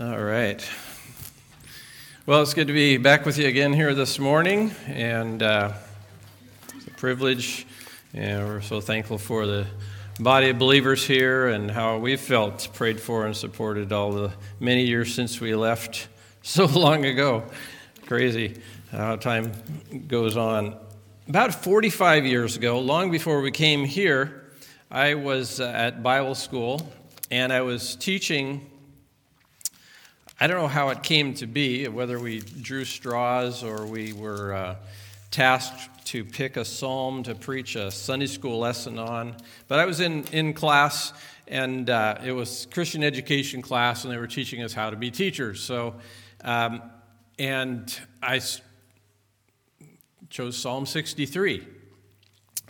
All right. Well, it's good to be back with you again here this morning, and uh, it's a privilege. And we're so thankful for the body of believers here and how we've felt prayed for and supported all the many years since we left so long ago. Crazy how time goes on. About 45 years ago, long before we came here, I was uh, at Bible school and I was teaching I don't know how it came to be, whether we drew straws or we were uh, tasked to pick a psalm to preach a Sunday school lesson on. But I was in, in class, and uh, it was Christian education class, and they were teaching us how to be teachers. So, um, and I chose Psalm 63.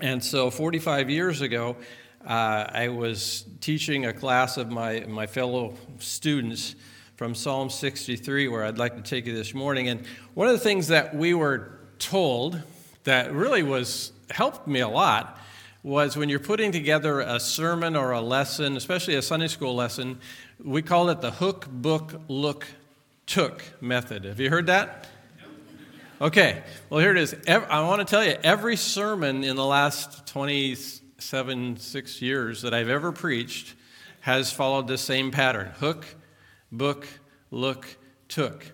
And so, 45 years ago, uh, I was teaching a class of my, my fellow students from Psalm 63, where I'd like to take you this morning. And one of the things that we were told that really was helped me a lot was when you're putting together a sermon or a lesson, especially a Sunday school lesson, we call it the hook, book, look, took method. Have you heard that? Okay, well, here it is. I want to tell you, every sermon in the last 27, six years that I've ever preached has followed the same pattern hook, book, look, took.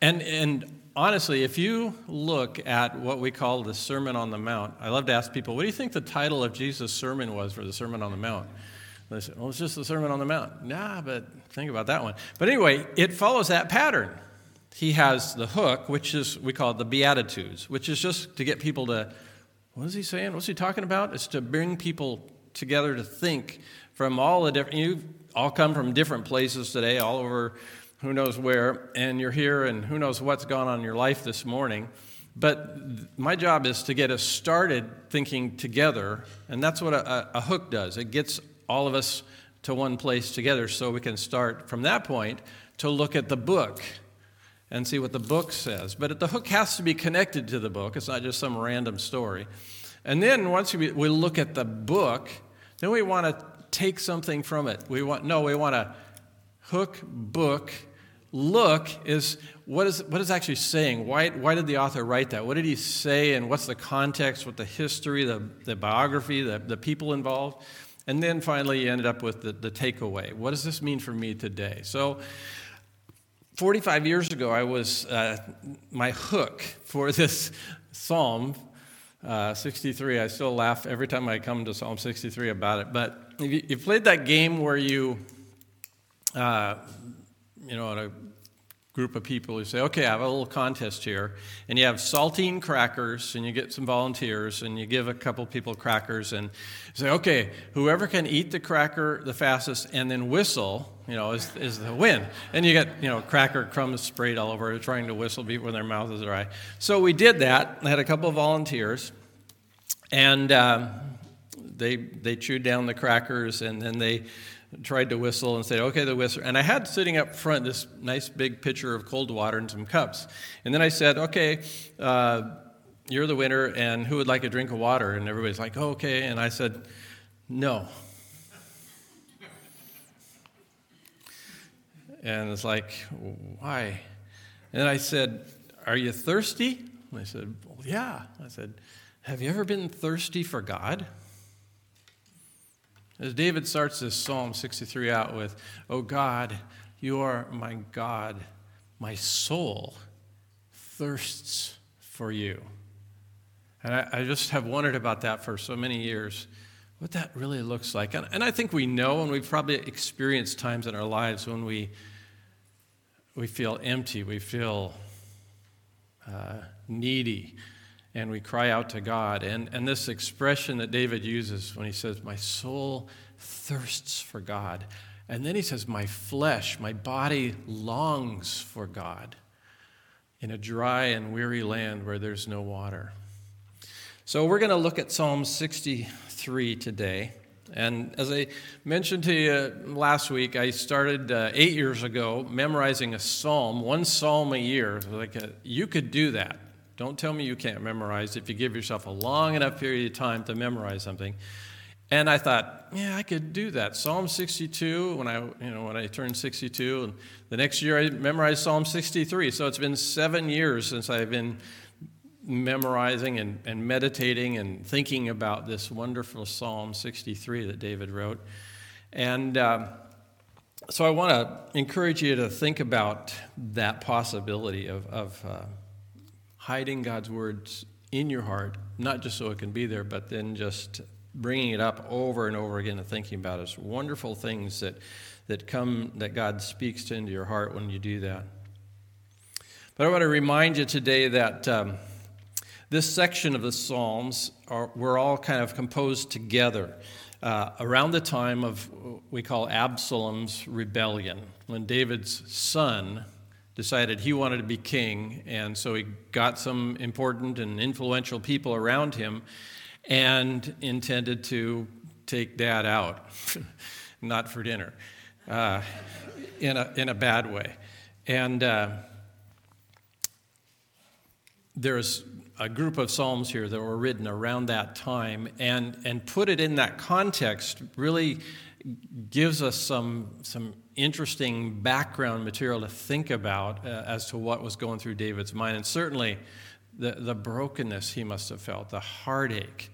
And, and honestly, if you look at what we call the Sermon on the Mount, I love to ask people, what do you think the title of Jesus' sermon was for the Sermon on the Mount? They say, well, it's just the Sermon on the Mount. Nah, but think about that one. But anyway, it follows that pattern. He has the hook, which is, we call it the Beatitudes, which is just to get people to, what is he saying? What's he talking about? It's to bring people together to think from all the different, you all come from different places today, all over who knows where, and you're here and who knows what's gone on in your life this morning. But my job is to get us started thinking together, and that's what a, a, hook does. It gets all of us to one place together so we can start from that point to look at the book and see what the book says. But the hook has to be connected to the book, it's not just some random story. And then once we, we look at the book, then we want to take something from it. We want no, we want to hook, book, look is what is what is actually saying. Why, why did the author write that? What did he say, and what's the context, what the history, the, the biography, the, the people involved? And then finally, you ended up with the, the takeaway. What does this mean for me today? So, 45 years ago, I was uh, my hook for this psalm uh, 63. I still laugh every time I come to Psalm 63 about it. But you, you played that game where you, uh, you know, in a group of people, you say, okay, I have a little contest here. And you have saltine crackers, and you get some volunteers, and you give a couple people crackers, and say, okay, whoever can eat the cracker the fastest and then whistle, you know, is, is the win. And you get, you know, cracker crumbs sprayed all over, trying to whistle when their mouth is dry. So we did that. I had a couple of volunteers, and um, they, they chewed down the crackers, and then they tried to whistle and said, okay, the whistle. And I had sitting up front this nice big pitcher of cold water and some cups. And then I said, okay, uh, you're the winner, and who would like a drink of water? And everybody's like, oh, okay. And I said, no. And it's like, why? And I said, Are you thirsty? And they said, well, Yeah. I said, Have you ever been thirsty for God? As David starts this Psalm 63 out with, Oh God, you are my God, my soul thirsts for you. And I, I, just have wondered about that for so many years, what that really looks like. And, and I think we know, and we've probably experienced times in our lives when we we feel empty, we feel uh, needy, and we cry out to God. And, and this expression that David uses when he says, My soul thirsts for God. And then he says, My flesh, my body longs for God in a dry and weary land where there's no water. So we're going to look at Psalm 63 today. And as I mentioned to you last week, I started uh, eight years ago memorizing a psalm, one psalm a year. Like a, you could do that. Don't tell me you can't memorize if you give yourself a long enough period of time to memorize something. And I thought, yeah, I could do that. Psalm 62, when I, you know, when I turned 62, and the next year I memorized Psalm 63. So it's been seven years since I've been memorizing and, and meditating and thinking about this wonderful Psalm 63 that David wrote. And um, so I want to encourage you to think about that possibility of, of uh, hiding God's words in your heart, not just so it can be there, but then just bringing it up over and over again and thinking about it. It's wonderful things that, that come, that God speaks to into your heart when you do that. But I want to remind you today that um, this section of the Psalms are, were all kind of composed together uh, around the time of we call Absalom's rebellion, when David's son decided he wanted to be king, and so he got some important and influential people around him and intended to take dad out, not for dinner, uh, in, a, in a bad way. And uh, there's a group of psalms here that were written around that time, and, and put it in that context really gives us some, some interesting background material to think about uh, as to what was going through David's mind. And certainly the, the brokenness he must have felt, the heartache,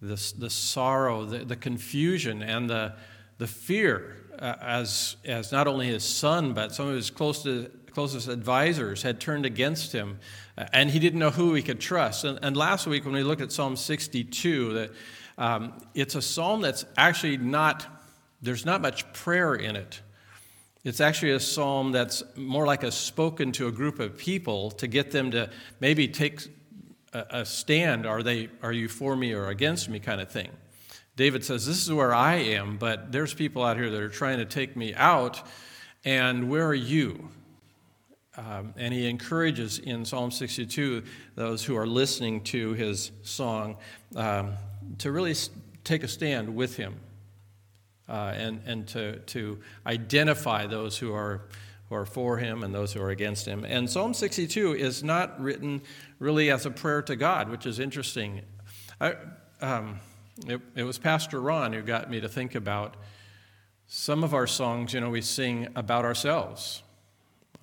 the, the sorrow, the, the confusion, and the, the fear uh, as, as not only his son, but some of his close to, closest advisors had turned against him, uh, and he didn't know who he could trust. And, and last week, when we looked at Psalm 62, that um, it's a psalm that's actually not, there's not much prayer in it. It's actually a psalm that's more like a spoken to a group of people to get them to maybe take a, stand. Are, they, are you for me or against me kind of thing. David says, This is where I am, but there's people out here that are trying to take me out, and where are you? Um, and he encourages in Psalm 62 those who are listening to his song um, to really take a stand with him uh, and, and to, to identify those who are, who are for him and those who are against him. And Psalm 62 is not written really as a prayer to God, which is interesting. I, um, it, it was Pastor Ron who got me to think about some of our songs, you know, we sing about ourselves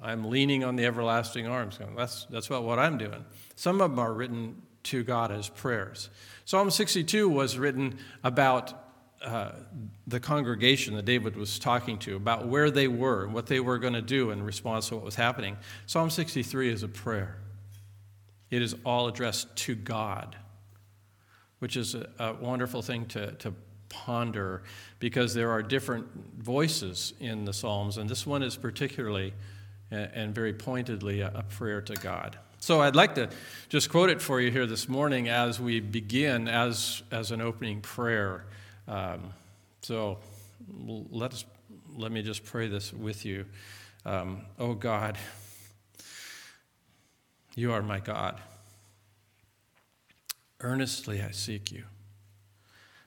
I'm leaning on the everlasting arms. That's, that's about what I'm doing. Some of them are written to God as prayers. Psalm 62 was written about uh, the congregation that David was talking to, about where they were and what they were going to do in response to what was happening. Psalm 63 is a prayer, it is all addressed to God, which is a, a wonderful thing to, to ponder because there are different voices in the Psalms, and this one is particularly and very pointedly a prayer to God. So I'd like to just quote it for you here this morning as we begin as, as an opening prayer. Um, so let, us, let me just pray this with you. Um, oh God, you are my God. Earnestly I seek you.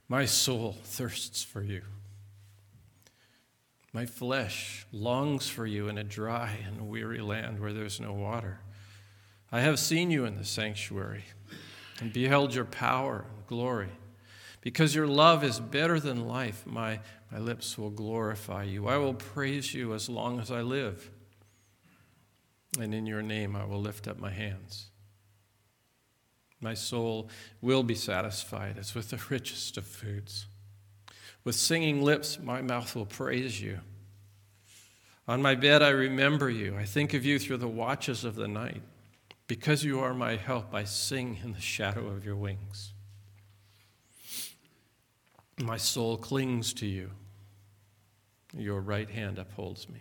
My soul thirsts for you. My flesh longs for you in a dry and weary land where there's no water. I have seen you in the sanctuary and beheld your power and glory. Because your love is better than life, my, my lips will glorify you. I will praise you as long as I live. And in your name I will lift up my hands. My soul will be satisfied as with the richest of foods. With singing lips, my mouth will praise you. On my bed, I remember you. I think of you through the watches of the night. Because you are my help, I sing in the shadow of your wings. My soul clings to you. Your right hand upholds me.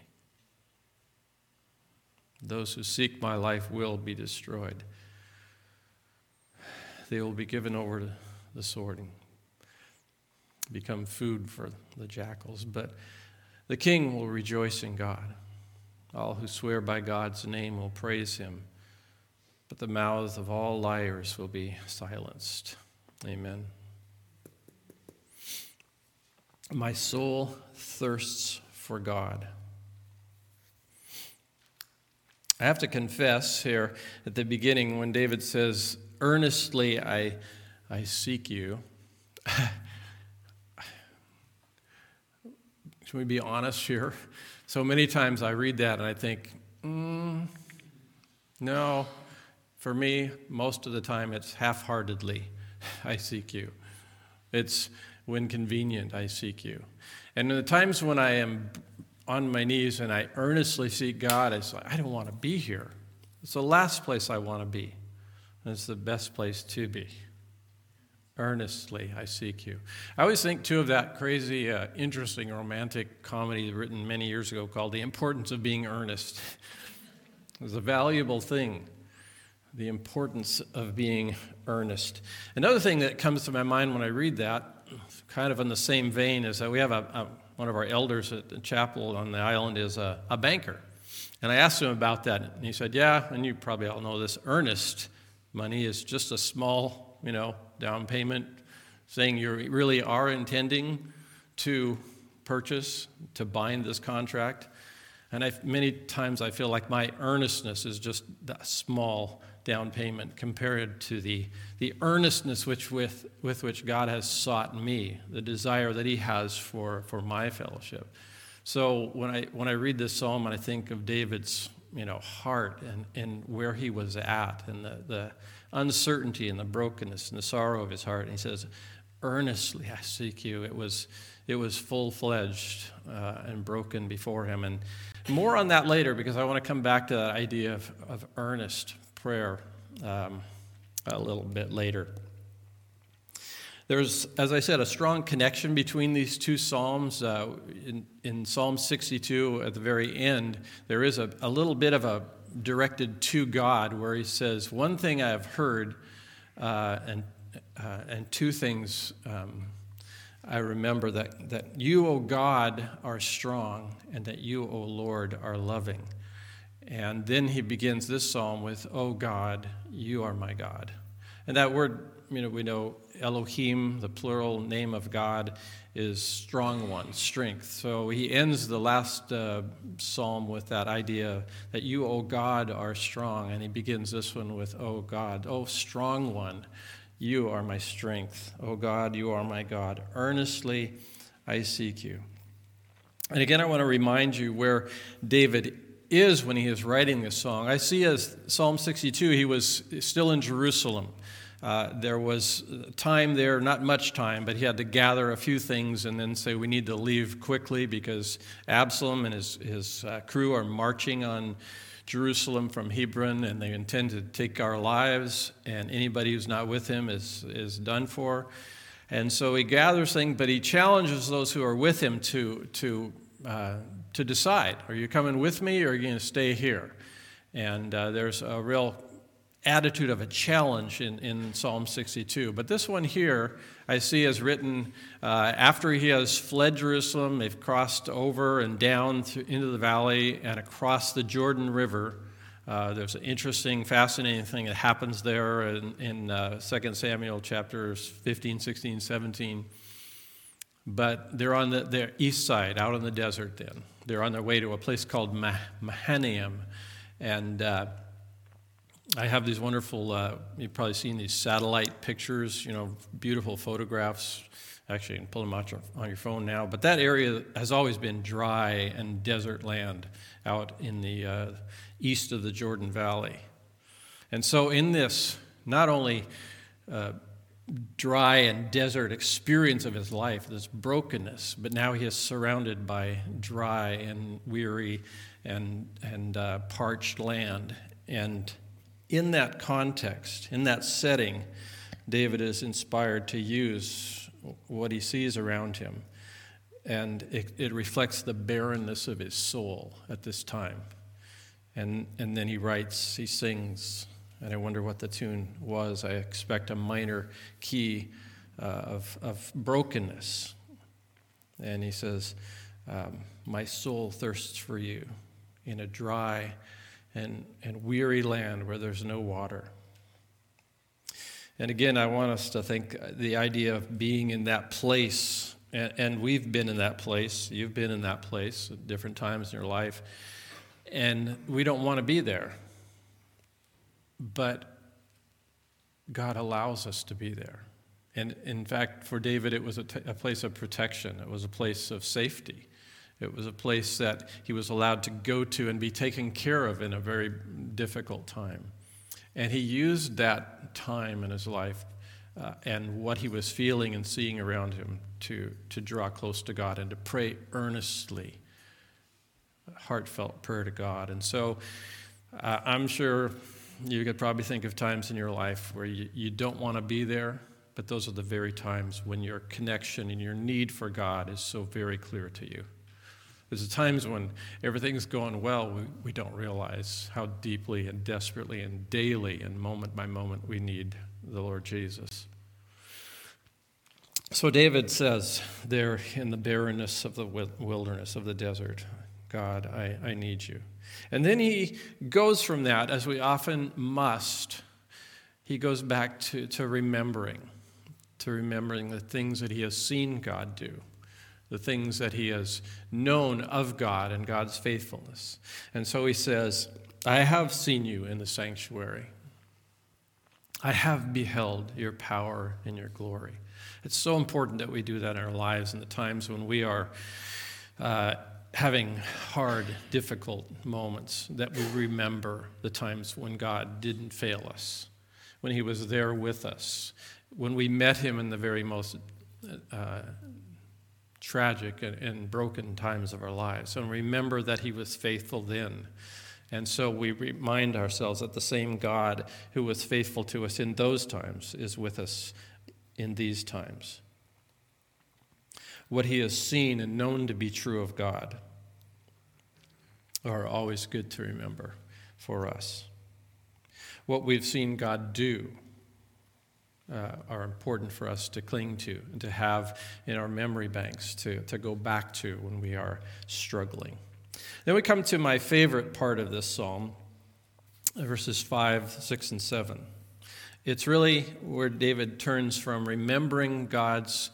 Those who seek my life will be destroyed. They will be given over to the sword become food for the jackals. But the king will rejoice in God. All who swear by God's name will praise him, but the mouths of all liars will be silenced. Amen. My soul thirsts for God. I have to confess here at the beginning when David says, Earnestly I, I seek you. should we be honest here? So many times I read that and I think, mm, no, for me, most of the time it's half heartedly I seek you. It's when convenient I seek you. And in the times when I am on my knees and I earnestly seek God, it's like, I don't want to be here. It's the last place I want to be. And it's the best place to be. Earnestly I seek you. I always think, too, of that crazy, uh, interesting romantic comedy written many years ago called The Importance of Being Earnest. it's a valuable thing, the importance of being earnest. Another thing that comes to my mind when I read that, kind of in the same vein, is that we have a, a one of our elders at the chapel on the island is a, a banker. And I asked him about that, and he said, Yeah, and you probably all know this earnest money is just a small, you know, down payment, saying you really are intending to purchase, to bind this contract. And I, many times I feel like my earnestness is just a small down payment compared to the, the earnestness which with, with which God has sought me, the desire that He has for, for my fellowship. So when I, when I read this psalm and I think of David's you know, heart and, and where he was at and the, the uncertainty and the brokenness and the sorrow of his heart, and he says, Earnestly I seek you. It was, it was full fledged uh, and broken before him. And more on that later because I want to come back to that idea of, of earnest prayer um, a little bit later. There's, as I said, a strong connection between these two Psalms. Uh, in, in, Psalm 62, at the very end, there is a, a, little bit of a directed to God where he says, One thing I have heard, uh, and, uh, and two things um, I remember that, that you, O God, are strong, and that you, O Lord, are loving. And then he begins this psalm with, O God, you are my God. And that word, you know, we know Elohim, the plural name of God, is strong one, strength. So he ends the last uh, psalm with that idea that you, O God, are strong. And he begins this one with, O God, O strong one, you are my strength. Oh God, you are my God. Earnestly I seek you. And again, I want to remind you where David is when he is writing this song. I see as Psalm 62, he was still in Jerusalem. Uh, there was time there, not much time, but he had to gather a few things and then say, We need to leave quickly because Absalom and his, his uh, crew are marching on Jerusalem from Hebron and they intend to take our lives, and anybody who's not with him is, is done for. And so he gathers things, but he challenges those who are with him to, to uh, to decide are you coming with me or are you going to stay here? And uh, there's a real attitude of a challenge in, in Psalm 62. But this one here, I see as written uh, after he has fled Jerusalem, they've crossed over and down into the valley and across the Jordan River. Uh, there's an interesting, fascinating thing that happens there in, in uh, 2 Samuel chapters 15, 16, 17. But they're on the, the east side, out in the desert then. They're on their way to a place called Mahanaim. And uh, I have these wonderful, uh, you've probably seen these satellite pictures, you know, beautiful photographs. Actually, you can pull them out on your phone now. But that area has always been dry and desert land out in the uh, east of the Jordan Valley. And so, in this, not only uh, dry and desert experience of his life, this brokenness, but now he is surrounded by dry and weary and, and uh, parched land. And in that context, in that setting, David is inspired to use what he sees around him. And it, it reflects the barrenness of his soul at this time. And, and then he writes, he sings, and I wonder what the tune was. I expect a minor key uh, of, of brokenness. And he says, um, My soul thirsts for you in a dry and, and weary land where there's no water. And again, I want us to think the idea of being in that place, and, and we've been in that place. You've been in that place at different times in your life, and we don't want to be there. But God allows us to be there. And in fact, for David, it was a, t- a place of protection, it was a place of safety. It was a place that he was allowed to go to and be taken care of in a very difficult time. And he used that time in his life uh, and what he was feeling and seeing around him to, to draw close to God and to pray earnestly, heartfelt prayer to God. And so uh, I'm sure you could probably think of times in your life where you, you don't want to be there, but those are the very times when your connection and your need for God is so very clear to you. There's times when everything's going well, we, we don't realize how deeply and desperately and daily and moment by moment we need the Lord Jesus. So David says there in the barrenness of the wilderness, of the desert, God, I, I need you. And then he goes from that, as we often must, he goes back to, to remembering, to remembering the things that he has seen God do, the things that he has known of God and God's faithfulness. And so he says, I have seen you in the sanctuary. I have beheld your power and your glory. It's so important that we do that in our lives in the times when we are uh, having hard, difficult moments, that we remember the times when God didn't fail us, when He was there with us, when we met Him in the very most uh, tragic and, and broken times of our lives, and remember that He was faithful then. And so we remind ourselves that the same God who was faithful to us in those times is with us in these times what he has seen and known to be true of God are always good to remember for us. What we've seen God do uh, are important for us to cling to and to have in our memory banks to, to go back to when we are struggling. Then we come to my favorite part of this psalm, verses 5, 6, and 7. It's really where David turns from remembering God's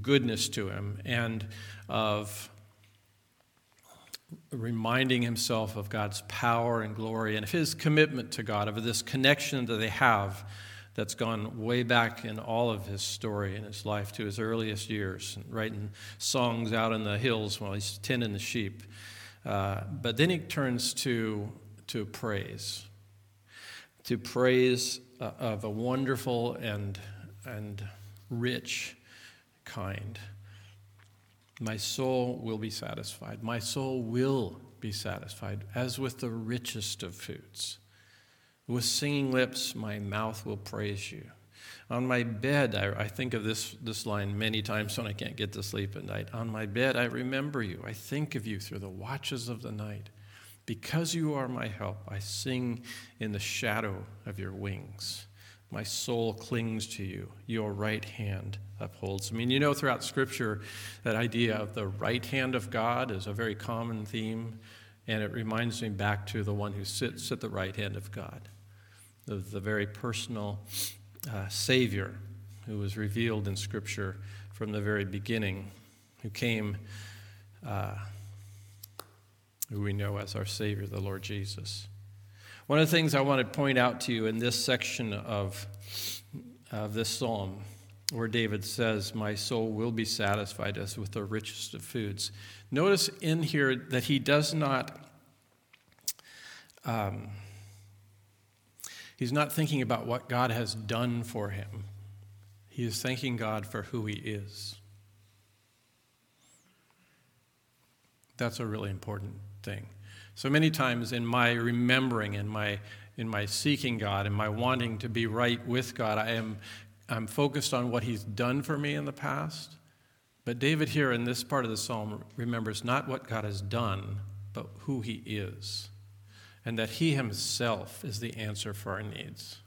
goodness to him and of reminding himself of God's power and glory and of his commitment to God, of this connection that they have that's gone way back in all of his story in his life to his earliest years, writing songs out in the hills while he's tending the sheep. Uh, but then he turns to, to praise, to praise uh, of a wonderful and, and rich kind. My soul will be satisfied. My soul will be satisfied, as with the richest of foods. With singing lips, my mouth will praise you. On my bed, I, I, think of this, this line many times when I can't get to sleep at night. On my bed, I remember you. I think of you through the watches of the night. Because you are my help, I sing in the shadow of your wings. My soul clings to you. Your right hand upholds. I mean, you know, throughout Scripture, that idea of the right hand of God is a very common theme, and it reminds me back to the one who sits at the right hand of God, the, the very personal uh, Savior who was revealed in Scripture from the very beginning, who came, uh, who we know as our Savior, the Lord Jesus. One of the things I want to point out to you in this section of, of this psalm, where David says, My soul will be satisfied as with the richest of foods. Notice in here that he does not, um, he's not thinking about what God has done for him. He is thanking God for who he is. That's a really important thing. So many times in my remembering, in my in my seeking God, in my wanting to be right with God, I am I'm focused on what He's done for me in the past. But David here in this part of the psalm remembers not what God has done, but who He is, and that He Himself is the answer for our needs.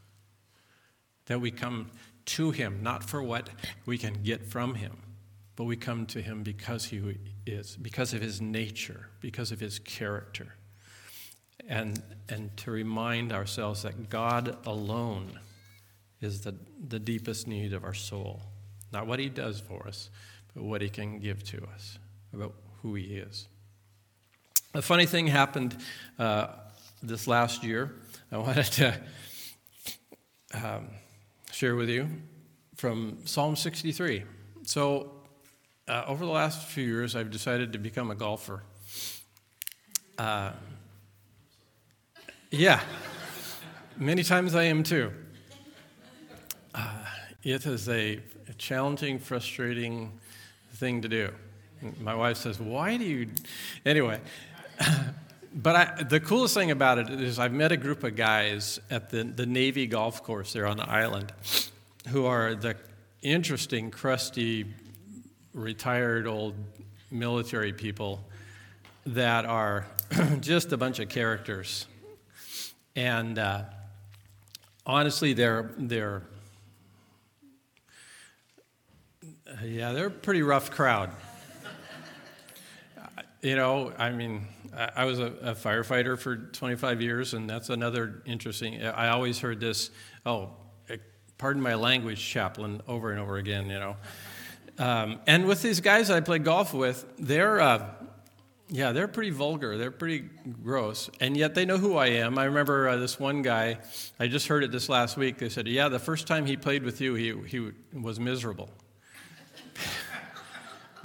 That we come to Him not for what we can get from Him, but we come to Him because He is, because of his nature, because of his character. And, and to remind ourselves that God alone is the, the deepest need of our soul. Not what he does for us, but what he can give to us, about who he is. A funny thing happened uh, this last year. I wanted to um, share with you from Psalm 63. So uh, over the last few years, I've decided to become a golfer. Uh, yeah, many times I am too. It is a, a challenging, frustrating thing to do. My wife says, Why do you. Anyway, but I, the coolest thing about it is I've met a group of guys at the, the Navy golf course there on the island who are the interesting, crusty, retired old military people that are just a bunch of characters. And uh, honestly, they're, they're, yeah, they're a pretty rough crowd. you know, I mean, I was a, a, firefighter for 25 years, and that's another interesting. I always heard this, oh, eh, pardon my language, chaplain, over and over again, you know. Um, and with these guys I play golf with, they're, uh, yeah, they're pretty vulgar. They're pretty gross. And yet they know who I am. I remember uh, this one guy, I just heard it this last week. They said, yeah, the first time he played with you, he, he was miserable.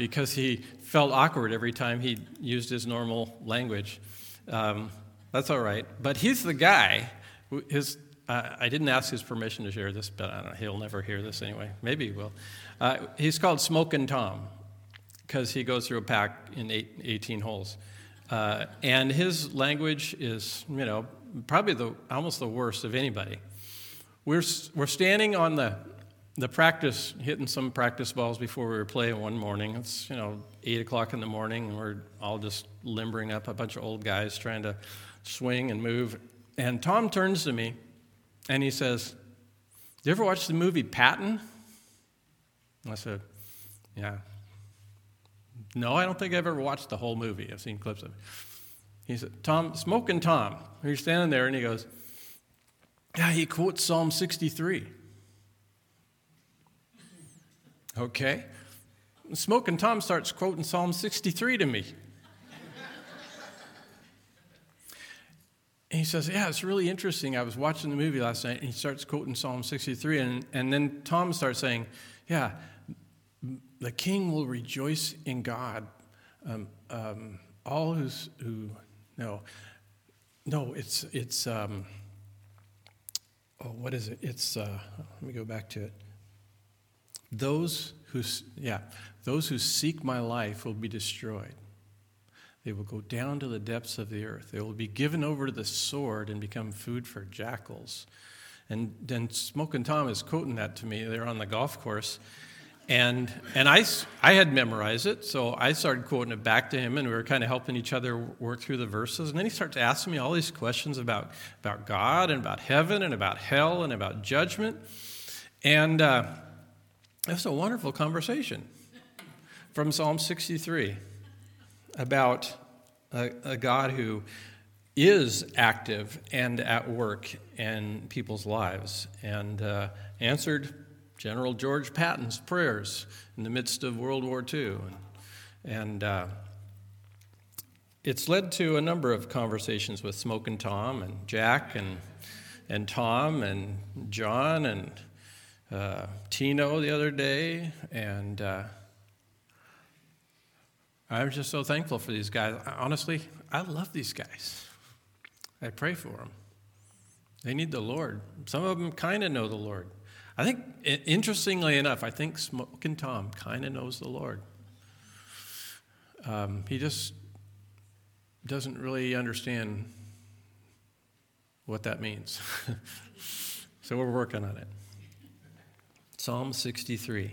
Because he felt awkward every time he used his normal language. Um, that's all right. But he's the guy. his, uh, I didn't ask his permission to share this, but he'll never hear this anyway. Maybe he will. Uh, he's called Smoking Tom because he goes through a pack in eight, 18 holes. Uh, and his language is, you know, probably the, almost the worst of anybody. We're, we're standing on the, the practice, hitting some practice balls before we were playing one morning. It's, you know, 8 o'clock in the morning, and we're all just limbering up, a bunch of old guys trying to swing and move. And Tom turns to me and he says, You ever watch the movie Patton? I said, Yeah. No, I don't think I've ever watched the whole movie. I've seen clips of it. He said, Tom, Smoking Tom. He's standing there and he goes, Yeah, he quotes Psalm 63. Okay. Smoking Tom starts quoting Psalm 63 to me. And he says, Yeah, it's really interesting. I was watching the movie last night, and he starts quoting Psalm 63. And, and then Tom starts saying, Yeah, the king will rejoice in God. Um, um, all who's, who, no, no, it's, it's, um, oh, what is it? It's, uh, let me go back to it. Those who, yeah, those who seek my life will be destroyed. They will go down to the depths of the earth. They will be given over to the sword and become food for jackals. And then Smoking Tom is quoting that to me there on the golf course. And, and I, I had memorized it, so I started quoting it back to him, and we were kind of helping each other work through the verses. And then he starts asking me all these questions about, about God and about heaven and about hell and about judgment. And uh, was a wonderful conversation from Psalm 63 about a, a God who is active and at work in people's lives and uh, answered General George Patton's prayers in the midst of World War II. And, and uh, it's led to a number of conversations with Smoking Tom and Jack and, and Tom and John and uh, Tino the other day. And uh, I'm just so thankful for these guys. Honestly, I love these guys. I pray for them. They need the Lord. Some of them kind of know the Lord. I think, interestingly enough, I think Smoking Tom kind of knows the Lord. Um, he just doesn't really understand what that means. so we're working on it. Psalm 63.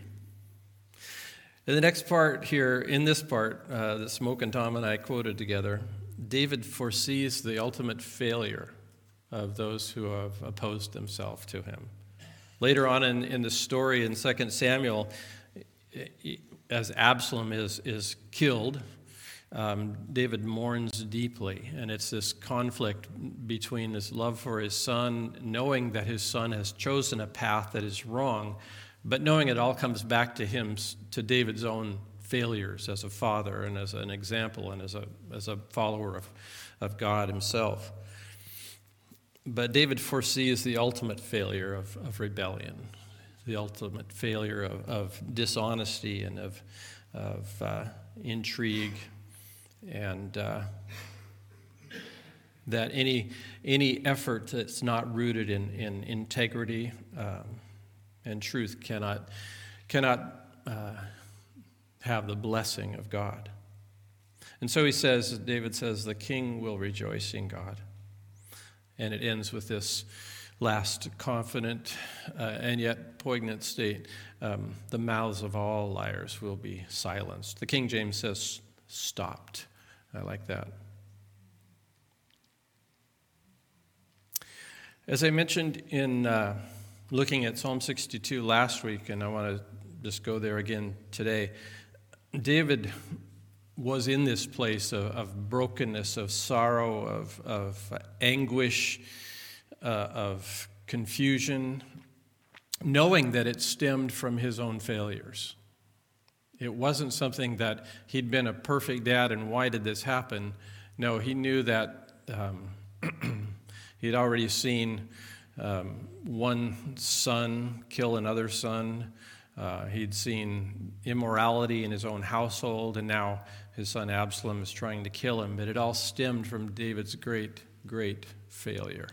In the next part here, in this part uh, that and Tom and I quoted together, David foresees the ultimate failure of those who have opposed themselves to him. Later on in, in the story in 2 Samuel, as Absalom is, is killed, um, David mourns deeply. And it's this conflict between his love for his son, knowing that his son has chosen a path that is wrong, but knowing it all comes back to him, to David's own failures as a father and as an example and as a, as a follower of, of God himself. But David foresees the ultimate failure of, of rebellion, the ultimate failure of, of dishonesty and of, of uh, intrigue and uh, that any, any effort that's not rooted in, in integrity um, and truth cannot, cannot uh, have the blessing of God. And so he says, David says, the king will rejoice in God. And it ends with this last confident uh, and yet poignant state um, the mouths of all liars will be silenced. The King James says, stopped. I like that. As I mentioned in uh, looking at Psalm 62 last week, and I want to just go there again today, David was in this place of, of brokenness, of sorrow, of, of anguish, uh, of confusion, knowing that it stemmed from his own failures. It wasn't something that he'd been a perfect dad and why did this happen? No, he knew that um, he'd already seen um, one son kill another son. Uh, he'd seen immorality in his own household, and now his son Absalom is trying to kill him. But it all stemmed from David's great, great failure.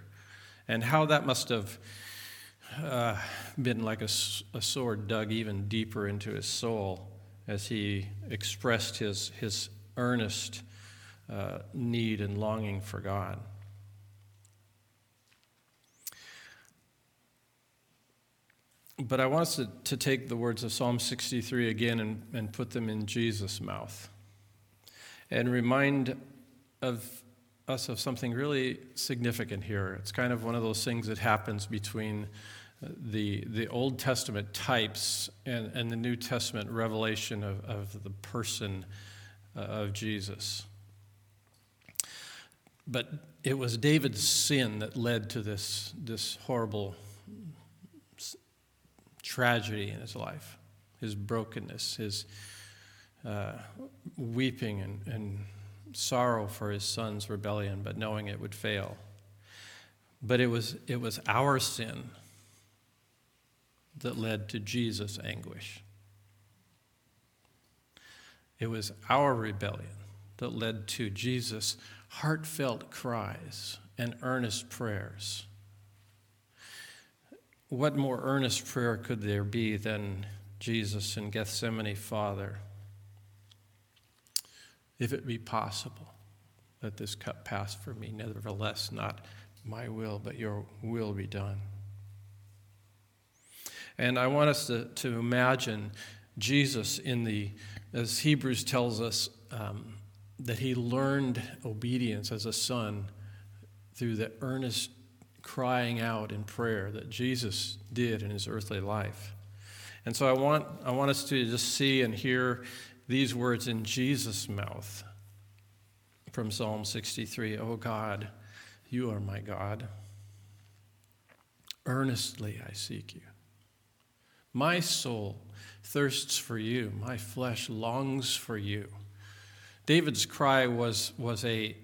And how that must have uh, been like a, a sword dug even deeper into his soul as he expressed his, his earnest uh, need and longing for God. But I want us to, to take the words of Psalm 63 again and, and put them in Jesus' mouth and remind of us of something really significant here. It's kind of one of those things that happens between the, the Old Testament types and, and the New Testament revelation of, of the person uh, of Jesus. But it was David's sin that led to this, this horrible tragedy in his life, his brokenness, his uh, weeping and, and sorrow for his son's rebellion, but knowing it would fail. But it was, it was our sin that led to Jesus' anguish. It was our rebellion that led to Jesus' heartfelt cries and earnest prayers. What more earnest prayer could there be than Jesus in Gethsemane, Father? If it be possible, let this cup pass from me. Nevertheless, not my will, but your will be done. And I want us to, to imagine Jesus in the, as Hebrews tells us, um, that he learned obedience as a son through the earnest crying out in prayer that Jesus did in his earthly life. And so I want, I want us to just see and hear these words in Jesus' mouth from Psalm 63 Oh God, you are my God. Earnestly I seek you. My soul thirsts for you, my flesh longs for you. David's cry was, was a,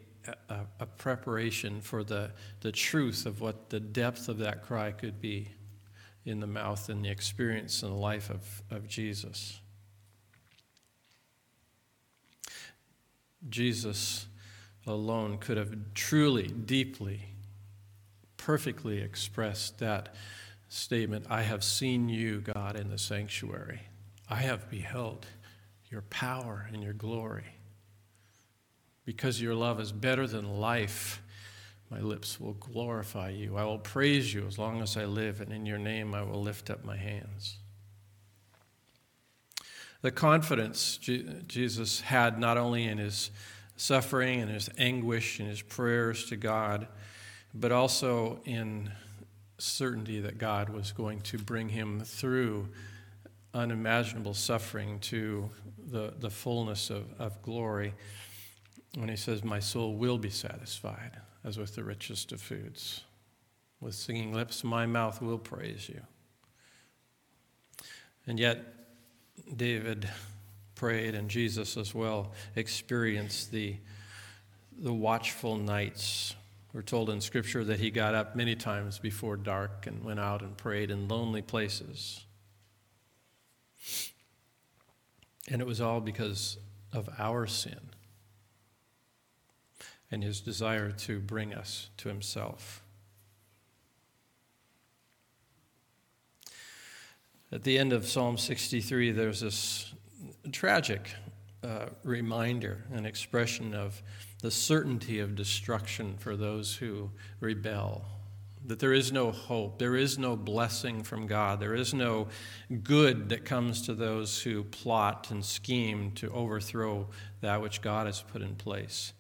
a, a, preparation for the, the truth of what the depth of that cry could be in the mouth and the experience and the life of, of Jesus. Jesus alone could have truly, deeply, perfectly expressed that statement I have seen you, God, in the sanctuary. I have beheld your power and your glory. Because your love is better than life, my lips will glorify you. I will praise you as long as I live, and in your name I will lift up my hands. The confidence Jesus had not only in his suffering and his anguish and his prayers to God, but also in certainty that God was going to bring him through unimaginable suffering to the, the fullness of, of glory when he says, My soul will be satisfied as with the richest of foods. With singing lips, my mouth will praise you. And yet, David prayed, and Jesus as well experienced the, the watchful nights we're told in Scripture that he got up many times before dark and went out and prayed in lonely places. And it was all because of our sin and his desire to bring us to himself. At the end of Psalm 63, there's this tragic uh, reminder, an expression of the certainty of destruction for those who rebel. That there is no hope, there is no blessing from God, there is no good that comes to those who plot and scheme to overthrow that which God has put in place.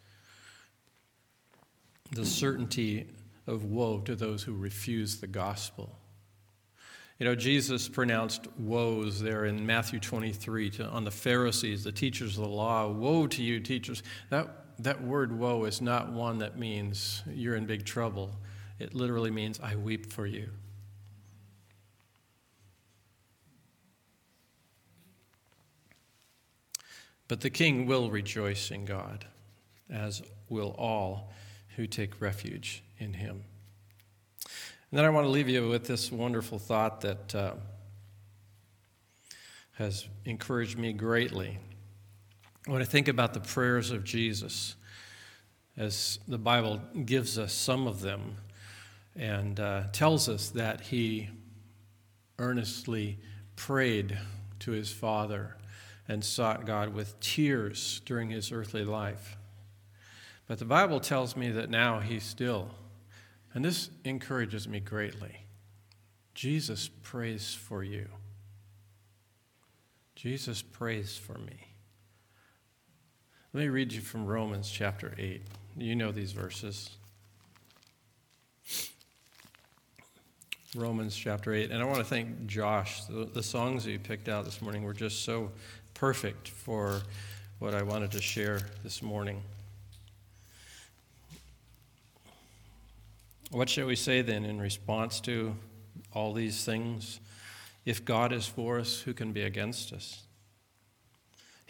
The certainty of woe to those who refuse the gospel. You know, Jesus pronounced woes there in Matthew 23 to, on the Pharisees, the teachers of the law. Woe to you, teachers. That, that word woe is not one that means you're in big trouble. It literally means, I weep for you. But the king will rejoice in God, as will all who take refuge in him. And then I want to leave you with this wonderful thought that uh, has encouraged me greatly. When I think about the prayers of Jesus, as the Bible gives us some of them and uh, tells us that he earnestly prayed to his Father and sought God with tears during his earthly life. But the Bible tells me that now he still and this encourages me greatly. Jesus prays for you. Jesus prays for me. Let me read you from Romans chapter 8. You know these verses. Romans chapter 8. And I want to thank Josh. The, the songs that you picked out this morning were just so perfect for what I wanted to share this morning. What shall we say then in response to all these things? If God is for us, who can be against us?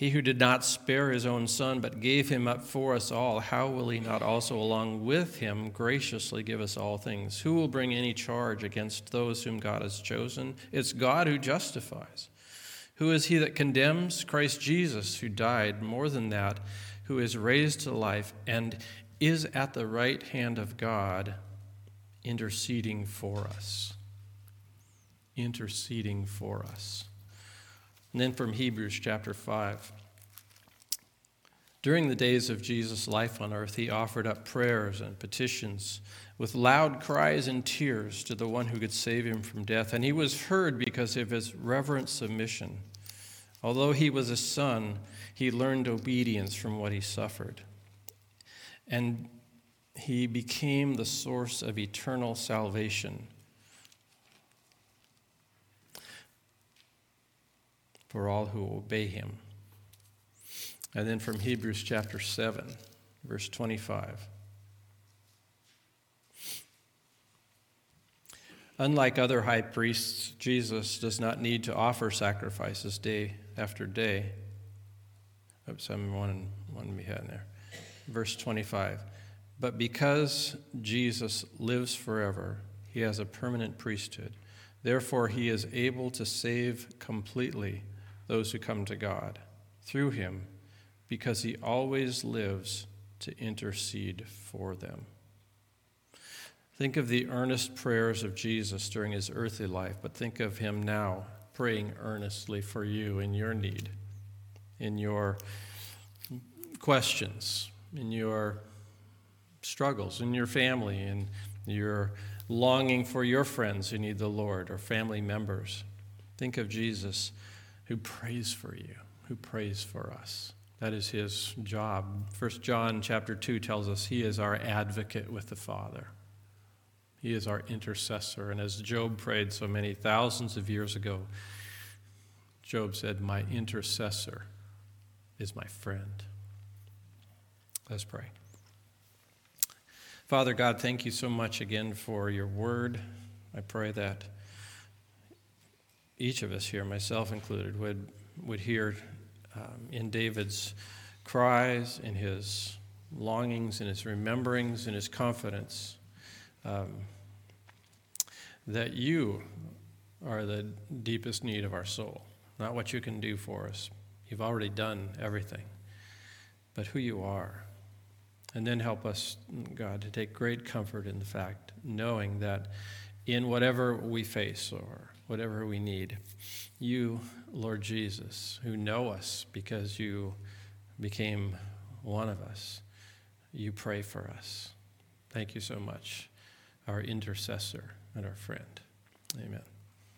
He who did not spare his own son, but gave him up for us all, how will he not also, along with him, graciously give us all things? Who will bring any charge against those whom God has chosen? It's God who justifies. Who is he that condemns? Christ Jesus, who died, more than that, who is raised to life, and is at the right hand of God interceding for us. Interceding for us. And then from Hebrews chapter 5. During the days of Jesus' life on earth, he offered up prayers and petitions with loud cries and tears to the one who could save him from death. And he was heard because of his reverent submission. Although he was a son, he learned obedience from what he suffered. And he became the source of eternal salvation for all who obey him. And then from Hebrews chapter 7, verse 25. Unlike other high priests, Jesus does not need to offer sacrifices day after day. Oops, I'm one, one behind there. Verse 25. But because Jesus lives forever, he has a permanent priesthood. Therefore, he is able to save completely those who come to God through him, because he always lives to intercede for them. Think of the earnest prayers of Jesus during his earthly life, but think of him now praying earnestly for you in your need, in your questions, in your struggles in your family in your longing for your friends who need the Lord or family members. Think of Jesus who prays for you, who prays for us. That is his job. First John chapter 2 tells us he is our advocate with the Father. He is our intercessor. And as Job prayed so many thousands of years ago, Job said, My intercessor is my friend. Let's pray. Father God, thank you so much again for your word. I pray that each of us here, myself included, would, would hear um, in David's cries, in his longings, in his rememberings, in his confidence um, that you are the deepest need of our soul, not what you can do for us. You've already done everything. But who you are. And then help us, God, to take great comfort in the fact, knowing that in whatever we face or whatever we need, you, Lord Jesus, who know us because you became one of us, you pray for us. Thank you so much, our intercessor and our friend. Amen.